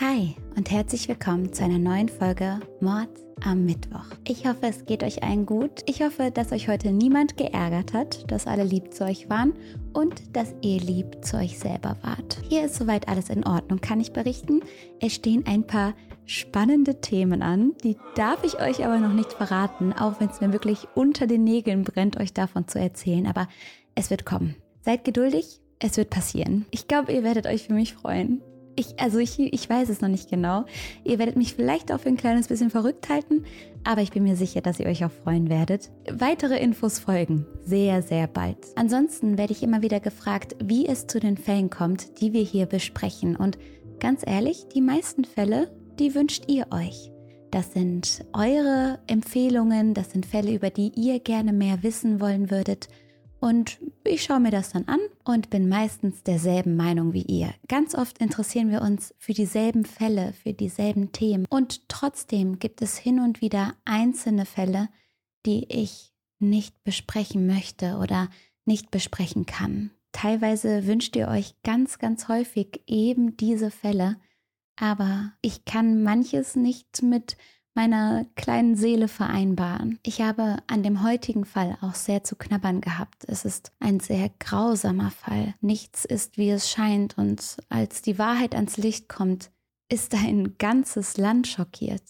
Hi und herzlich willkommen zu einer neuen Folge Mord am Mittwoch. Ich hoffe, es geht euch allen gut. Ich hoffe, dass euch heute niemand geärgert hat, dass alle lieb zu euch waren und dass ihr lieb zu euch selber wart. Hier ist soweit alles in Ordnung, kann ich berichten. Es stehen ein paar spannende Themen an, die darf ich euch aber noch nicht verraten, auch wenn es mir wirklich unter den Nägeln brennt, euch davon zu erzählen. Aber es wird kommen. Seid geduldig, es wird passieren. Ich glaube, ihr werdet euch für mich freuen. Ich, also ich, ich weiß es noch nicht genau. Ihr werdet mich vielleicht auch für ein kleines bisschen verrückt halten, aber ich bin mir sicher, dass ihr euch auch freuen werdet. Weitere Infos folgen sehr, sehr bald. Ansonsten werde ich immer wieder gefragt, wie es zu den Fällen kommt, die wir hier besprechen. Und ganz ehrlich, die meisten Fälle, die wünscht ihr euch. Das sind eure Empfehlungen, das sind Fälle, über die ihr gerne mehr wissen wollen würdet. Und ich schaue mir das dann an und bin meistens derselben Meinung wie ihr. Ganz oft interessieren wir uns für dieselben Fälle, für dieselben Themen. Und trotzdem gibt es hin und wieder einzelne Fälle, die ich nicht besprechen möchte oder nicht besprechen kann. Teilweise wünscht ihr euch ganz, ganz häufig eben diese Fälle, aber ich kann manches nicht mit meiner kleinen Seele vereinbaren. Ich habe an dem heutigen Fall auch sehr zu knabbern gehabt. Es ist ein sehr grausamer Fall. Nichts ist, wie es scheint, und als die Wahrheit ans Licht kommt, ist ein ganzes Land schockiert.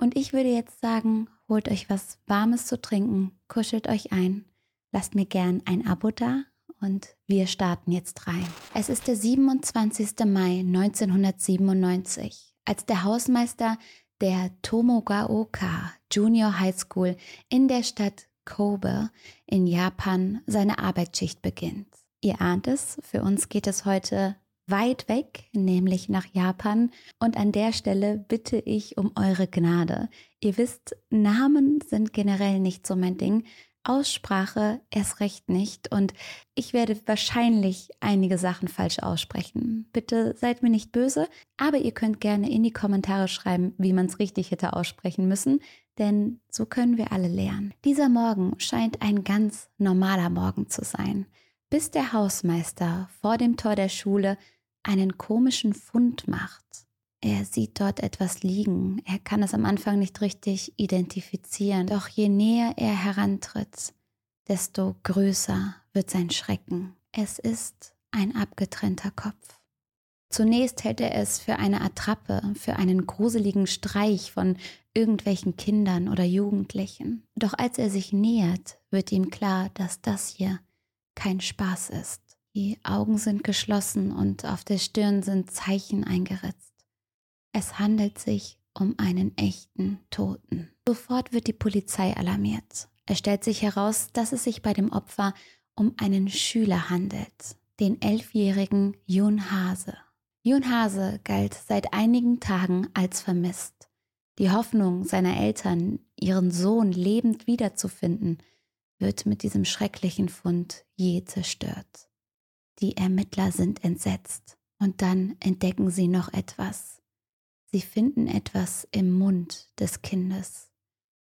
Und ich würde jetzt sagen, holt euch was Warmes zu trinken, kuschelt euch ein, lasst mir gern ein Abo da und wir starten jetzt rein. Es ist der 27. Mai 1997, als der Hausmeister der Tomogaoka Junior High School in der Stadt Kobe in Japan seine Arbeitsschicht beginnt. Ihr ahnt es, für uns geht es heute weit weg, nämlich nach Japan. Und an der Stelle bitte ich um eure Gnade. Ihr wisst, Namen sind generell nicht so mein Ding, Aussprache erst recht nicht und ich werde wahrscheinlich einige Sachen falsch aussprechen. Bitte seid mir nicht böse, aber ihr könnt gerne in die Kommentare schreiben, wie man es richtig hätte aussprechen müssen, denn so können wir alle lernen. Dieser Morgen scheint ein ganz normaler Morgen zu sein, bis der Hausmeister vor dem Tor der Schule einen komischen Fund macht. Er sieht dort etwas liegen. Er kann es am Anfang nicht richtig identifizieren. Doch je näher er herantritt, desto größer wird sein Schrecken. Es ist ein abgetrennter Kopf. Zunächst hält er es für eine Attrappe, für einen gruseligen Streich von irgendwelchen Kindern oder Jugendlichen. Doch als er sich nähert, wird ihm klar, dass das hier kein Spaß ist. Die Augen sind geschlossen und auf der Stirn sind Zeichen eingeritzt. Es handelt sich um einen echten Toten. Sofort wird die Polizei alarmiert. Es stellt sich heraus, dass es sich bei dem Opfer um einen Schüler handelt, den elfjährigen Jun Hase. Jun Hase galt seit einigen Tagen als vermisst. Die Hoffnung seiner Eltern, ihren Sohn lebend wiederzufinden, wird mit diesem schrecklichen Fund je zerstört. Die Ermittler sind entsetzt und dann entdecken sie noch etwas. Sie finden etwas im Mund des Kindes.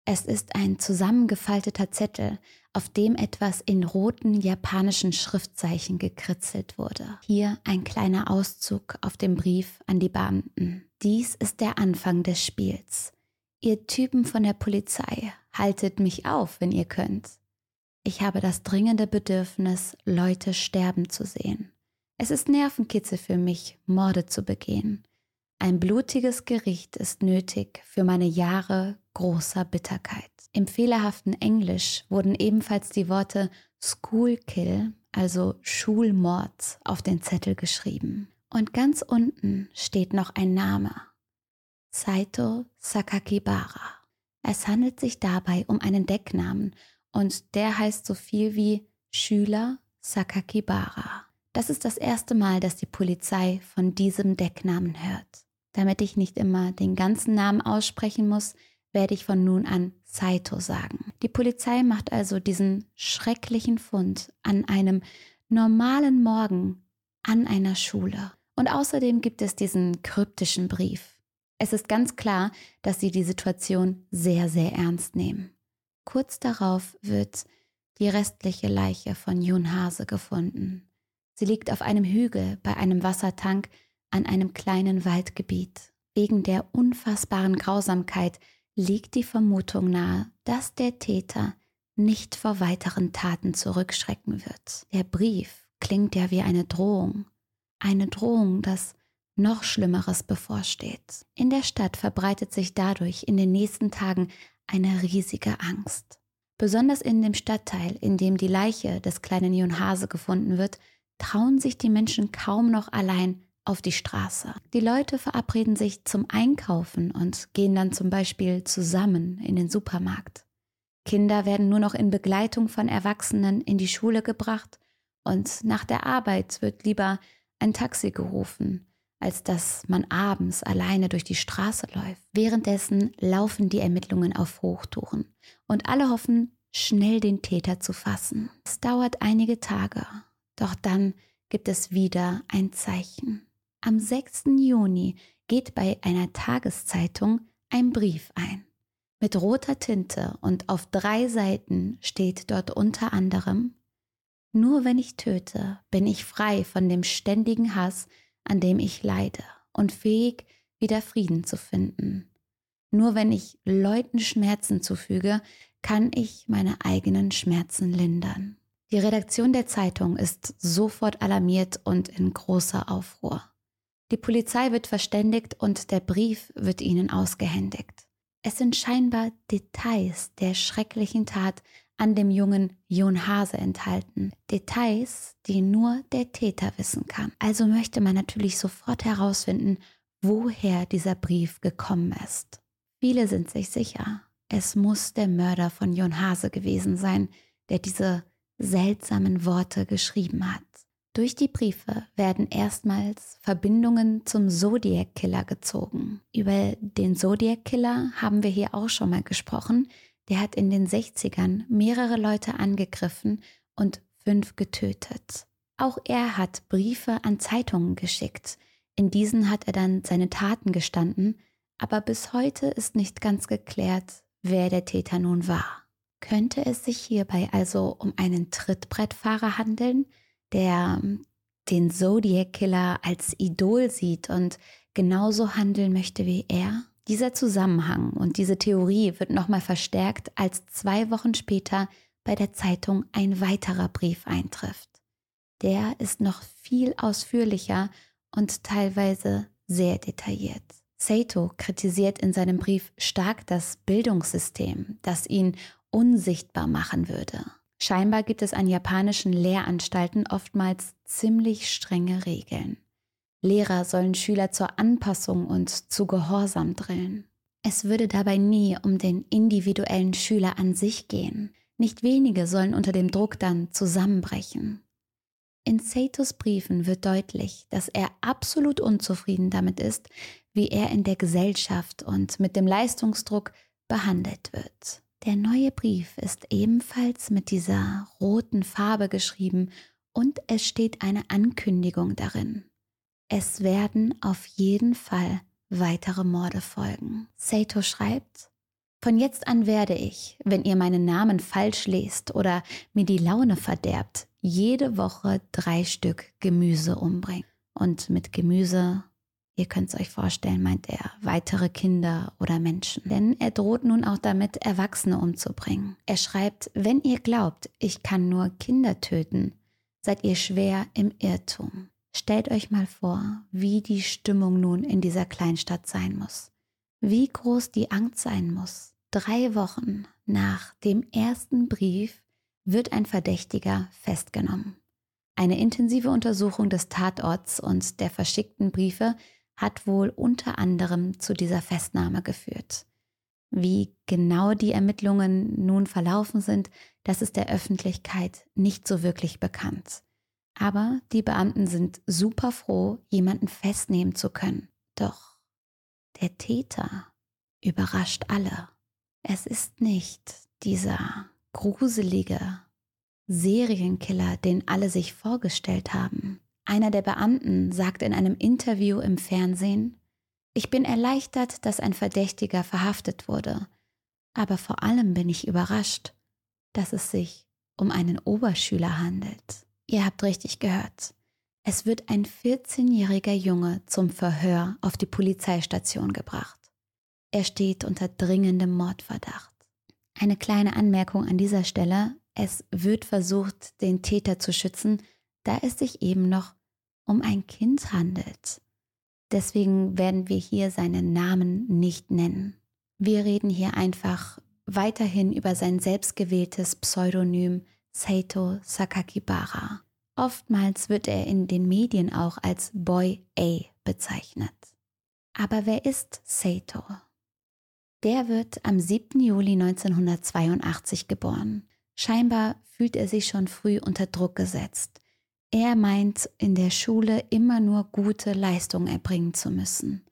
Es ist ein zusammengefalteter Zettel, auf dem etwas in roten japanischen Schriftzeichen gekritzelt wurde. Hier ein kleiner Auszug auf dem Brief an die Beamten. Dies ist der Anfang des Spiels. Ihr Typen von der Polizei, haltet mich auf, wenn ihr könnt. Ich habe das dringende Bedürfnis, Leute sterben zu sehen. Es ist Nervenkitzel für mich, Morde zu begehen. Ein blutiges Gericht ist nötig für meine Jahre großer Bitterkeit. Im fehlerhaften Englisch wurden ebenfalls die Worte School Kill, also Schulmord, auf den Zettel geschrieben. Und ganz unten steht noch ein Name. Saito Sakakibara. Es handelt sich dabei um einen Decknamen und der heißt so viel wie Schüler Sakakibara. Das ist das erste Mal, dass die Polizei von diesem Decknamen hört. Damit ich nicht immer den ganzen Namen aussprechen muss, werde ich von nun an Saito sagen. Die Polizei macht also diesen schrecklichen Fund an einem normalen Morgen an einer Schule. Und außerdem gibt es diesen kryptischen Brief. Es ist ganz klar, dass sie die Situation sehr, sehr ernst nehmen. Kurz darauf wird die restliche Leiche von Jun Hase gefunden. Sie liegt auf einem Hügel bei einem Wassertank an einem kleinen Waldgebiet. Wegen der unfassbaren Grausamkeit liegt die Vermutung nahe, dass der Täter nicht vor weiteren Taten zurückschrecken wird. Der Brief klingt ja wie eine Drohung. Eine Drohung, dass noch Schlimmeres bevorsteht. In der Stadt verbreitet sich dadurch in den nächsten Tagen eine riesige Angst. Besonders in dem Stadtteil, in dem die Leiche des kleinen Jon Hase gefunden wird, trauen sich die Menschen kaum noch allein auf die Straße. Die Leute verabreden sich zum Einkaufen und gehen dann zum Beispiel zusammen in den Supermarkt. Kinder werden nur noch in Begleitung von Erwachsenen in die Schule gebracht und nach der Arbeit wird lieber ein Taxi gerufen, als dass man abends alleine durch die Straße läuft. Währenddessen laufen die Ermittlungen auf Hochtouren und alle hoffen, schnell den Täter zu fassen. Es dauert einige Tage, doch dann gibt es wieder ein Zeichen. Am 6. Juni geht bei einer Tageszeitung ein Brief ein. Mit roter Tinte und auf drei Seiten steht dort unter anderem, nur wenn ich töte, bin ich frei von dem ständigen Hass, an dem ich leide und fähig, wieder Frieden zu finden. Nur wenn ich Leuten Schmerzen zufüge, kann ich meine eigenen Schmerzen lindern. Die Redaktion der Zeitung ist sofort alarmiert und in großer Aufruhr. Die Polizei wird verständigt und der Brief wird ihnen ausgehändigt. Es sind scheinbar Details der schrecklichen Tat an dem jungen Jon Hase enthalten. Details, die nur der Täter wissen kann. Also möchte man natürlich sofort herausfinden, woher dieser Brief gekommen ist. Viele sind sich sicher, es muss der Mörder von Jon Hase gewesen sein, der diese seltsamen Worte geschrieben hat. Durch die Briefe werden erstmals Verbindungen zum Zodiac Killer gezogen. Über den Zodiac Killer haben wir hier auch schon mal gesprochen. Der hat in den 60ern mehrere Leute angegriffen und fünf getötet. Auch er hat Briefe an Zeitungen geschickt. In diesen hat er dann seine Taten gestanden, aber bis heute ist nicht ganz geklärt, wer der Täter nun war. Könnte es sich hierbei also um einen Trittbrettfahrer handeln, der ähm, den Zodiac Killer als Idol sieht und genauso handeln möchte wie er? Dieser Zusammenhang und diese Theorie wird nochmal verstärkt, als zwei Wochen später bei der Zeitung ein weiterer Brief eintrifft. Der ist noch viel ausführlicher und teilweise sehr detailliert. Sato kritisiert in seinem Brief stark das Bildungssystem, das ihn unsichtbar machen würde. Scheinbar gibt es an japanischen Lehranstalten oftmals ziemlich strenge Regeln. Lehrer sollen Schüler zur Anpassung und zu Gehorsam drillen. Es würde dabei nie um den individuellen Schüler an sich gehen. Nicht wenige sollen unter dem Druck dann zusammenbrechen. In Satos Briefen wird deutlich, dass er absolut unzufrieden damit ist, wie er in der Gesellschaft und mit dem Leistungsdruck behandelt wird. Der neue Brief ist ebenfalls mit dieser roten Farbe geschrieben und es steht eine Ankündigung darin. Es werden auf jeden Fall weitere Morde folgen. Sato schreibt, von jetzt an werde ich, wenn ihr meinen Namen falsch lest oder mir die Laune verderbt, jede Woche drei Stück Gemüse umbringen. Und mit Gemüse Ihr könnt es euch vorstellen, meint er, weitere Kinder oder Menschen. Denn er droht nun auch damit, Erwachsene umzubringen. Er schreibt, wenn ihr glaubt, ich kann nur Kinder töten, seid ihr schwer im Irrtum. Stellt euch mal vor, wie die Stimmung nun in dieser Kleinstadt sein muss. Wie groß die Angst sein muss. Drei Wochen nach dem ersten Brief wird ein Verdächtiger festgenommen. Eine intensive Untersuchung des Tatorts und der verschickten Briefe hat wohl unter anderem zu dieser Festnahme geführt. Wie genau die Ermittlungen nun verlaufen sind, das ist der Öffentlichkeit nicht so wirklich bekannt. Aber die Beamten sind super froh, jemanden festnehmen zu können. Doch der Täter überrascht alle. Es ist nicht dieser gruselige Serienkiller, den alle sich vorgestellt haben. Einer der Beamten sagt in einem Interview im Fernsehen, ich bin erleichtert, dass ein Verdächtiger verhaftet wurde, aber vor allem bin ich überrascht, dass es sich um einen Oberschüler handelt. Ihr habt richtig gehört. Es wird ein 14-jähriger Junge zum Verhör auf die Polizeistation gebracht. Er steht unter dringendem Mordverdacht. Eine kleine Anmerkung an dieser Stelle. Es wird versucht, den Täter zu schützen, da es sich eben noch um ein Kind handelt. Deswegen werden wir hier seinen Namen nicht nennen. Wir reden hier einfach weiterhin über sein selbstgewähltes Pseudonym Saito Sakakibara. Oftmals wird er in den Medien auch als Boy A bezeichnet. Aber wer ist Saito? Der wird am 7. Juli 1982 geboren. Scheinbar fühlt er sich schon früh unter Druck gesetzt. Er meint, in der Schule immer nur gute Leistungen erbringen zu müssen.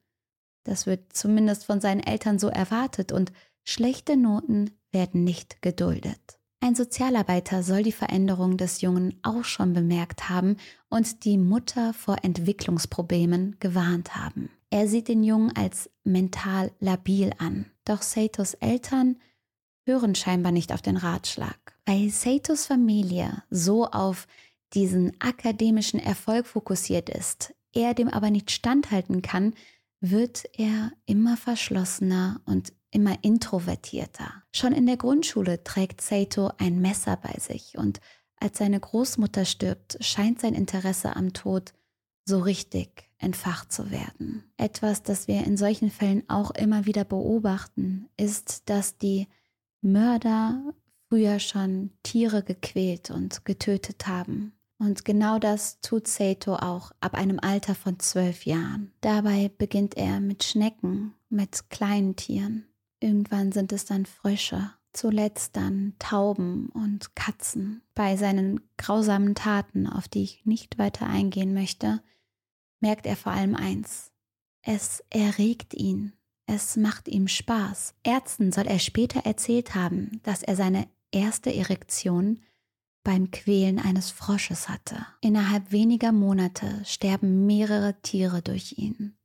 Das wird zumindest von seinen Eltern so erwartet und schlechte Noten werden nicht geduldet. Ein Sozialarbeiter soll die Veränderung des Jungen auch schon bemerkt haben und die Mutter vor Entwicklungsproblemen gewarnt haben. Er sieht den Jungen als mental labil an. Doch Seitos Eltern hören scheinbar nicht auf den Ratschlag. Weil Seitos Familie so auf diesen akademischen Erfolg fokussiert ist, er dem aber nicht standhalten kann, wird er immer verschlossener und immer introvertierter. Schon in der Grundschule trägt Saito ein Messer bei sich und als seine Großmutter stirbt, scheint sein Interesse am Tod so richtig entfacht zu werden. Etwas, das wir in solchen Fällen auch immer wieder beobachten, ist, dass die Mörder früher schon Tiere gequält und getötet haben. Und genau das tut Sato auch ab einem Alter von zwölf Jahren. Dabei beginnt er mit Schnecken, mit kleinen Tieren. Irgendwann sind es dann Frösche, zuletzt dann Tauben und Katzen. Bei seinen grausamen Taten, auf die ich nicht weiter eingehen möchte, merkt er vor allem eins. Es erregt ihn. Es macht ihm Spaß. Ärzten soll er später erzählt haben, dass er seine erste Erektion beim Quälen eines Frosches hatte. Innerhalb weniger Monate sterben mehrere Tiere durch ihn.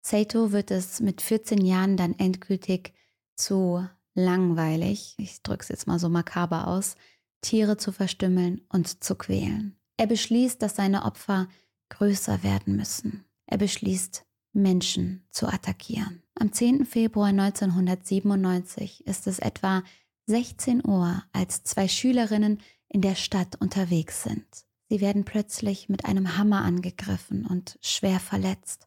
Saito wird es mit 14 Jahren dann endgültig zu langweilig, ich drücke es jetzt mal so makaber aus, Tiere zu verstümmeln und zu quälen. Er beschließt, dass seine Opfer größer werden müssen. Er beschließt, Menschen zu attackieren. Am 10. Februar 1997 ist es etwa 16 Uhr, als zwei Schülerinnen in der Stadt unterwegs sind. Sie werden plötzlich mit einem Hammer angegriffen und schwer verletzt.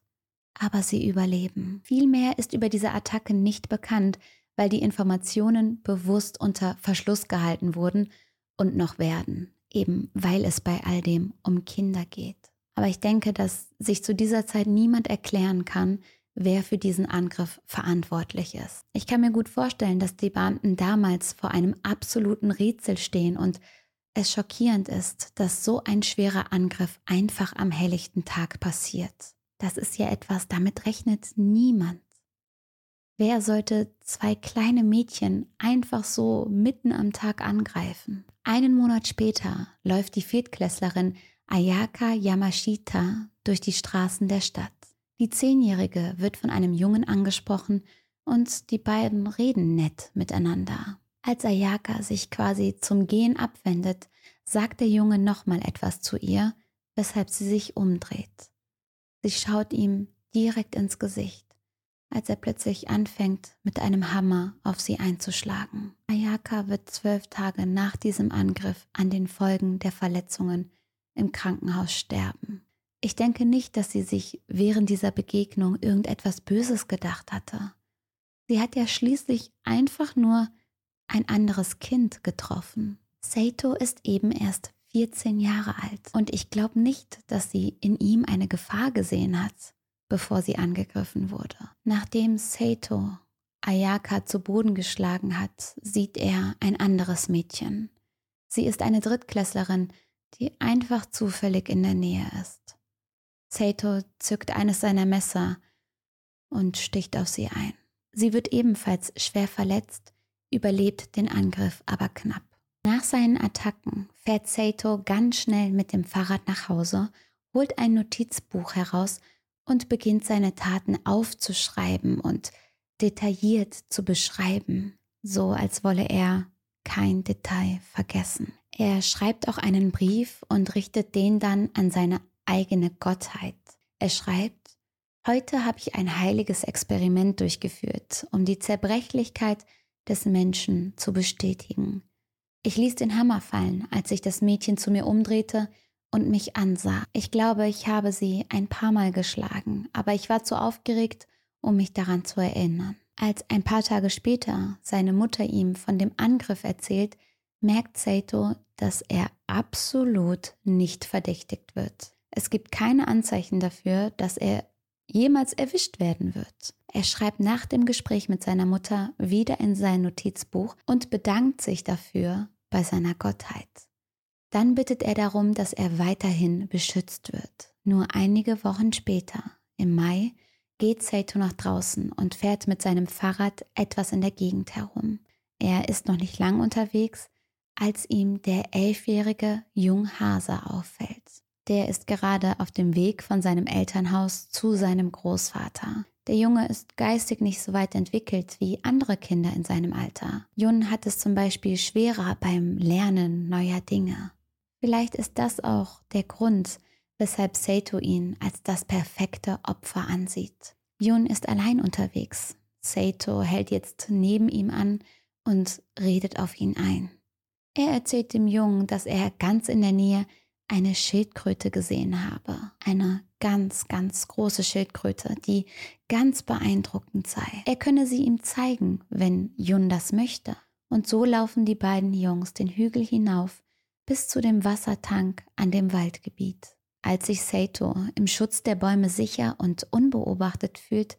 Aber sie überleben. Viel mehr ist über diese Attacke nicht bekannt, weil die Informationen bewusst unter Verschluss gehalten wurden und noch werden, eben weil es bei all dem um Kinder geht. Aber ich denke, dass sich zu dieser Zeit niemand erklären kann, wer für diesen Angriff verantwortlich ist. Ich kann mir gut vorstellen, dass die Beamten damals vor einem absoluten Rätsel stehen und es schockierend ist, dass so ein schwerer Angriff einfach am helllichten Tag passiert. Das ist ja etwas, damit rechnet niemand. Wer sollte zwei kleine Mädchen einfach so mitten am Tag angreifen? Einen Monat später läuft die Viertklässlerin Ayaka Yamashita durch die Straßen der Stadt. Die Zehnjährige wird von einem Jungen angesprochen und die beiden reden nett miteinander. Als Ayaka sich quasi zum Gehen abwendet, sagt der Junge nochmal etwas zu ihr, weshalb sie sich umdreht. Sie schaut ihm direkt ins Gesicht, als er plötzlich anfängt, mit einem Hammer auf sie einzuschlagen. Ayaka wird zwölf Tage nach diesem Angriff an den Folgen der Verletzungen im Krankenhaus sterben. Ich denke nicht, dass sie sich während dieser Begegnung irgendetwas Böses gedacht hatte. Sie hat ja schließlich einfach nur ein anderes Kind getroffen. Saito ist eben erst 14 Jahre alt und ich glaube nicht, dass sie in ihm eine Gefahr gesehen hat, bevor sie angegriffen wurde. Nachdem Saito Ayaka zu Boden geschlagen hat, sieht er ein anderes Mädchen. Sie ist eine Drittklässlerin, die einfach zufällig in der Nähe ist. Saito zückt eines seiner Messer und sticht auf sie ein. Sie wird ebenfalls schwer verletzt überlebt den Angriff aber knapp. Nach seinen Attacken fährt Saito ganz schnell mit dem Fahrrad nach Hause, holt ein Notizbuch heraus und beginnt seine Taten aufzuschreiben und detailliert zu beschreiben, so als wolle er kein Detail vergessen. Er schreibt auch einen Brief und richtet den dann an seine eigene Gottheit. Er schreibt, heute habe ich ein heiliges Experiment durchgeführt, um die Zerbrechlichkeit des Menschen zu bestätigen. Ich ließ den Hammer fallen, als sich das Mädchen zu mir umdrehte und mich ansah. Ich glaube, ich habe sie ein paar Mal geschlagen, aber ich war zu aufgeregt, um mich daran zu erinnern. Als ein paar Tage später seine Mutter ihm von dem Angriff erzählt, merkt Saito, dass er absolut nicht verdächtigt wird. Es gibt keine Anzeichen dafür, dass er jemals erwischt werden wird. Er schreibt nach dem Gespräch mit seiner Mutter wieder in sein Notizbuch und bedankt sich dafür bei seiner Gottheit. Dann bittet er darum, dass er weiterhin beschützt wird. Nur einige Wochen später, im Mai, geht Saito nach draußen und fährt mit seinem Fahrrad etwas in der Gegend herum. Er ist noch nicht lang unterwegs, als ihm der elfjährige Jung Hase auffällt. Der ist gerade auf dem Weg von seinem Elternhaus zu seinem Großvater. Der Junge ist geistig nicht so weit entwickelt wie andere Kinder in seinem Alter. Jun hat es zum Beispiel schwerer beim Lernen neuer Dinge. Vielleicht ist das auch der Grund, weshalb Sato ihn als das perfekte Opfer ansieht. Jun ist allein unterwegs. Sato hält jetzt neben ihm an und redet auf ihn ein. Er erzählt dem Jungen, dass er ganz in der Nähe eine Schildkröte gesehen habe. Eine ganz, ganz große Schildkröte, die ganz beeindruckend sei. Er könne sie ihm zeigen, wenn Jun das möchte. Und so laufen die beiden Jungs den Hügel hinauf bis zu dem Wassertank an dem Waldgebiet. Als sich Saito im Schutz der Bäume sicher und unbeobachtet fühlt,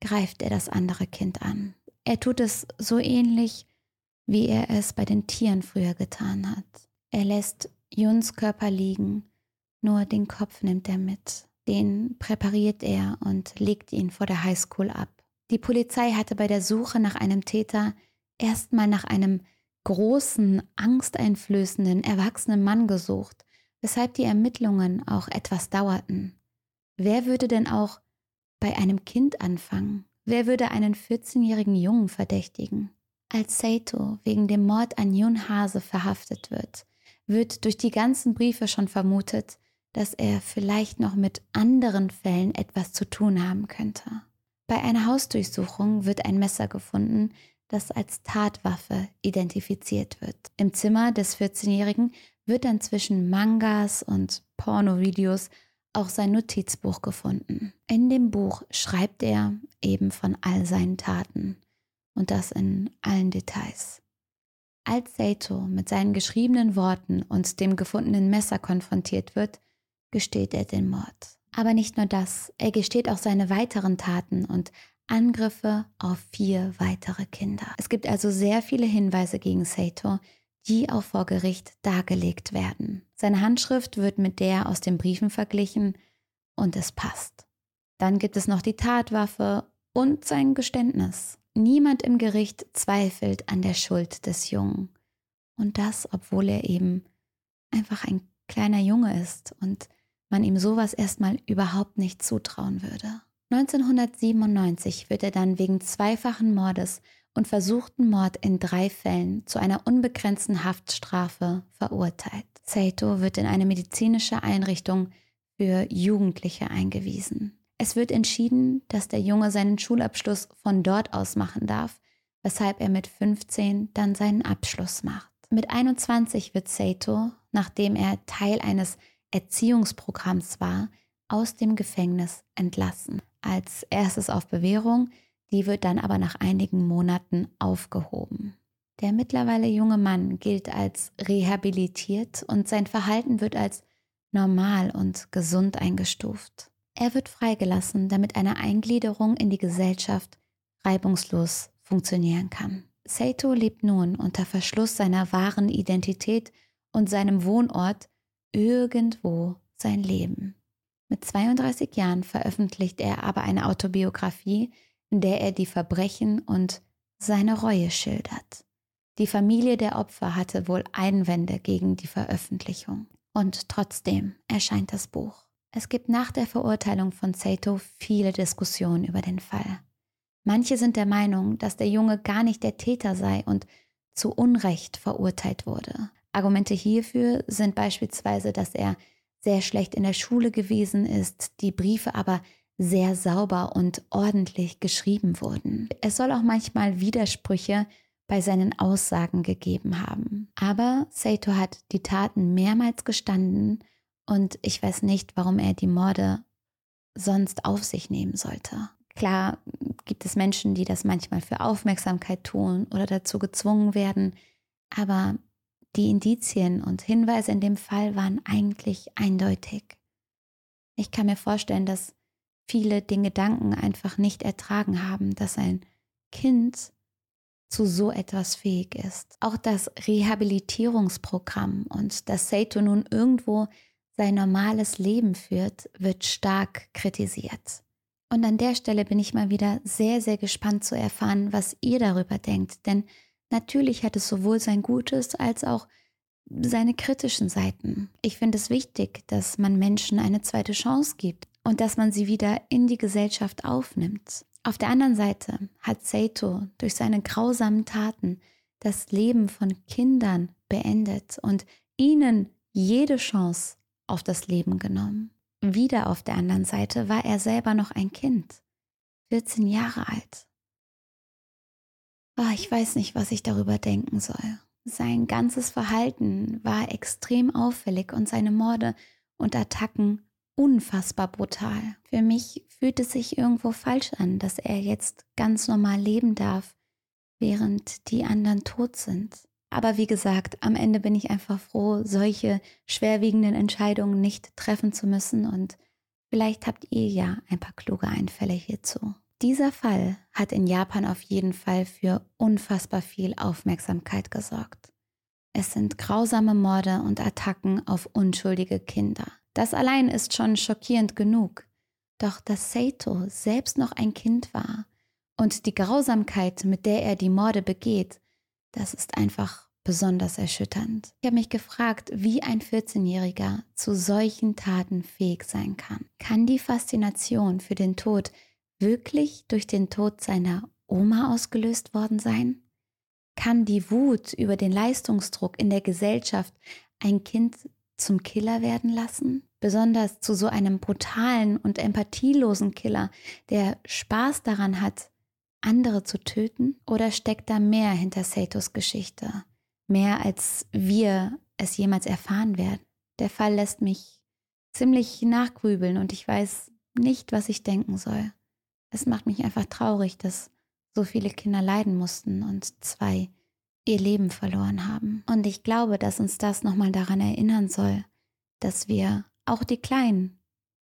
greift er das andere Kind an. Er tut es so ähnlich, wie er es bei den Tieren früher getan hat. Er lässt Juns Körper liegen, nur den Kopf nimmt er mit. Den präpariert er und legt ihn vor der Highschool ab. Die Polizei hatte bei der Suche nach einem Täter erstmal nach einem großen, angsteinflößenden, erwachsenen Mann gesucht, weshalb die Ermittlungen auch etwas dauerten. Wer würde denn auch bei einem Kind anfangen? Wer würde einen 14-jährigen Jungen verdächtigen? Als Saito wegen dem Mord an Jun Hase verhaftet wird, wird durch die ganzen Briefe schon vermutet, dass er vielleicht noch mit anderen Fällen etwas zu tun haben könnte. Bei einer Hausdurchsuchung wird ein Messer gefunden, das als Tatwaffe identifiziert wird. Im Zimmer des 14-Jährigen wird dann zwischen Mangas und Pornovideos auch sein Notizbuch gefunden. In dem Buch schreibt er eben von all seinen Taten und das in allen Details. Als Saito mit seinen geschriebenen Worten und dem gefundenen Messer konfrontiert wird, gesteht er den Mord. Aber nicht nur das, er gesteht auch seine weiteren Taten und Angriffe auf vier weitere Kinder. Es gibt also sehr viele Hinweise gegen Saito, die auch vor Gericht dargelegt werden. Seine Handschrift wird mit der aus den Briefen verglichen und es passt. Dann gibt es noch die Tatwaffe und sein Geständnis. Niemand im Gericht zweifelt an der Schuld des Jungen. Und das, obwohl er eben einfach ein kleiner Junge ist und man ihm sowas erstmal überhaupt nicht zutrauen würde. 1997 wird er dann wegen zweifachen Mordes und versuchten Mord in drei Fällen zu einer unbegrenzten Haftstrafe verurteilt. Saito wird in eine medizinische Einrichtung für Jugendliche eingewiesen. Es wird entschieden, dass der Junge seinen Schulabschluss von dort aus machen darf, weshalb er mit 15 dann seinen Abschluss macht. Mit 21 wird Saito, nachdem er Teil eines Erziehungsprogramms war, aus dem Gefängnis entlassen. Als erstes auf Bewährung, die wird dann aber nach einigen Monaten aufgehoben. Der mittlerweile junge Mann gilt als rehabilitiert und sein Verhalten wird als normal und gesund eingestuft. Er wird freigelassen, damit eine Eingliederung in die Gesellschaft reibungslos funktionieren kann. Saito lebt nun unter Verschluss seiner wahren Identität und seinem Wohnort irgendwo sein Leben. Mit 32 Jahren veröffentlicht er aber eine Autobiografie, in der er die Verbrechen und seine Reue schildert. Die Familie der Opfer hatte wohl Einwände gegen die Veröffentlichung. Und trotzdem erscheint das Buch. Es gibt nach der Verurteilung von Saito viele Diskussionen über den Fall. Manche sind der Meinung, dass der Junge gar nicht der Täter sei und zu Unrecht verurteilt wurde. Argumente hierfür sind beispielsweise, dass er sehr schlecht in der Schule gewesen ist, die Briefe aber sehr sauber und ordentlich geschrieben wurden. Es soll auch manchmal Widersprüche bei seinen Aussagen gegeben haben. Aber Saito hat die Taten mehrmals gestanden und ich weiß nicht, warum er die Morde sonst auf sich nehmen sollte. Klar gibt es Menschen, die das manchmal für Aufmerksamkeit tun oder dazu gezwungen werden, aber die Indizien und Hinweise in dem Fall waren eigentlich eindeutig. Ich kann mir vorstellen, dass viele den Gedanken einfach nicht ertragen haben, dass ein Kind zu so etwas fähig ist. Auch das Rehabilitierungsprogramm und dass Sato nun irgendwo sein normales Leben führt, wird stark kritisiert. Und an der Stelle bin ich mal wieder sehr, sehr gespannt zu erfahren, was ihr darüber denkt. Denn natürlich hat es sowohl sein Gutes als auch seine kritischen Seiten. Ich finde es wichtig, dass man Menschen eine zweite Chance gibt und dass man sie wieder in die Gesellschaft aufnimmt. Auf der anderen Seite hat Saito durch seine grausamen Taten das Leben von Kindern beendet und ihnen jede Chance auf das Leben genommen. Wieder auf der anderen Seite war er selber noch ein Kind, 14 Jahre alt. Oh, ich weiß nicht, was ich darüber denken soll. Sein ganzes Verhalten war extrem auffällig und seine Morde und Attacken unfassbar brutal. Für mich fühlt es sich irgendwo falsch an, dass er jetzt ganz normal leben darf, während die anderen tot sind. Aber wie gesagt, am Ende bin ich einfach froh, solche schwerwiegenden Entscheidungen nicht treffen zu müssen und vielleicht habt ihr ja ein paar kluge Einfälle hierzu. Dieser Fall hat in Japan auf jeden Fall für unfassbar viel Aufmerksamkeit gesorgt. Es sind grausame Morde und Attacken auf unschuldige Kinder. Das allein ist schon schockierend genug. Doch dass Sato selbst noch ein Kind war und die Grausamkeit, mit der er die Morde begeht, das ist einfach besonders erschütternd. Ich habe mich gefragt, wie ein 14-Jähriger zu solchen Taten fähig sein kann. Kann die Faszination für den Tod wirklich durch den Tod seiner Oma ausgelöst worden sein? Kann die Wut über den Leistungsdruck in der Gesellschaft ein Kind zum Killer werden lassen? Besonders zu so einem brutalen und empathielosen Killer, der Spaß daran hat, andere zu töten? Oder steckt da mehr hinter Satos Geschichte? Mehr als wir es jemals erfahren werden? Der Fall lässt mich ziemlich nachgrübeln und ich weiß nicht, was ich denken soll. Es macht mich einfach traurig, dass so viele Kinder leiden mussten und zwei ihr Leben verloren haben. Und ich glaube, dass uns das nochmal daran erinnern soll, dass wir auch die Kleinen,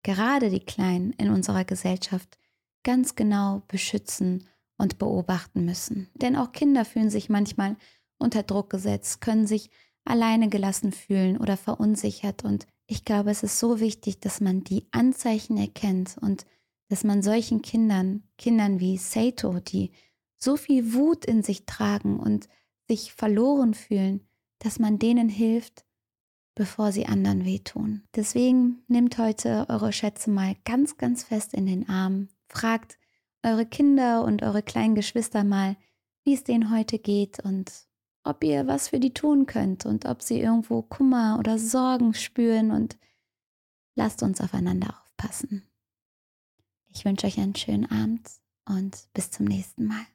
gerade die Kleinen in unserer Gesellschaft, ganz genau beschützen und beobachten müssen. Denn auch Kinder fühlen sich manchmal unter Druck gesetzt, können sich alleine gelassen fühlen oder verunsichert. Und ich glaube, es ist so wichtig, dass man die Anzeichen erkennt und dass man solchen Kindern, Kindern wie Sato, die so viel Wut in sich tragen und sich verloren fühlen, dass man denen hilft, bevor sie anderen wehtun. Deswegen nehmt heute eure Schätze mal ganz, ganz fest in den Arm. Fragt eure Kinder und eure kleinen Geschwister mal, wie es denen heute geht und ob ihr was für die tun könnt und ob sie irgendwo Kummer oder Sorgen spüren und lasst uns aufeinander aufpassen. Ich wünsche euch einen schönen Abend und bis zum nächsten Mal.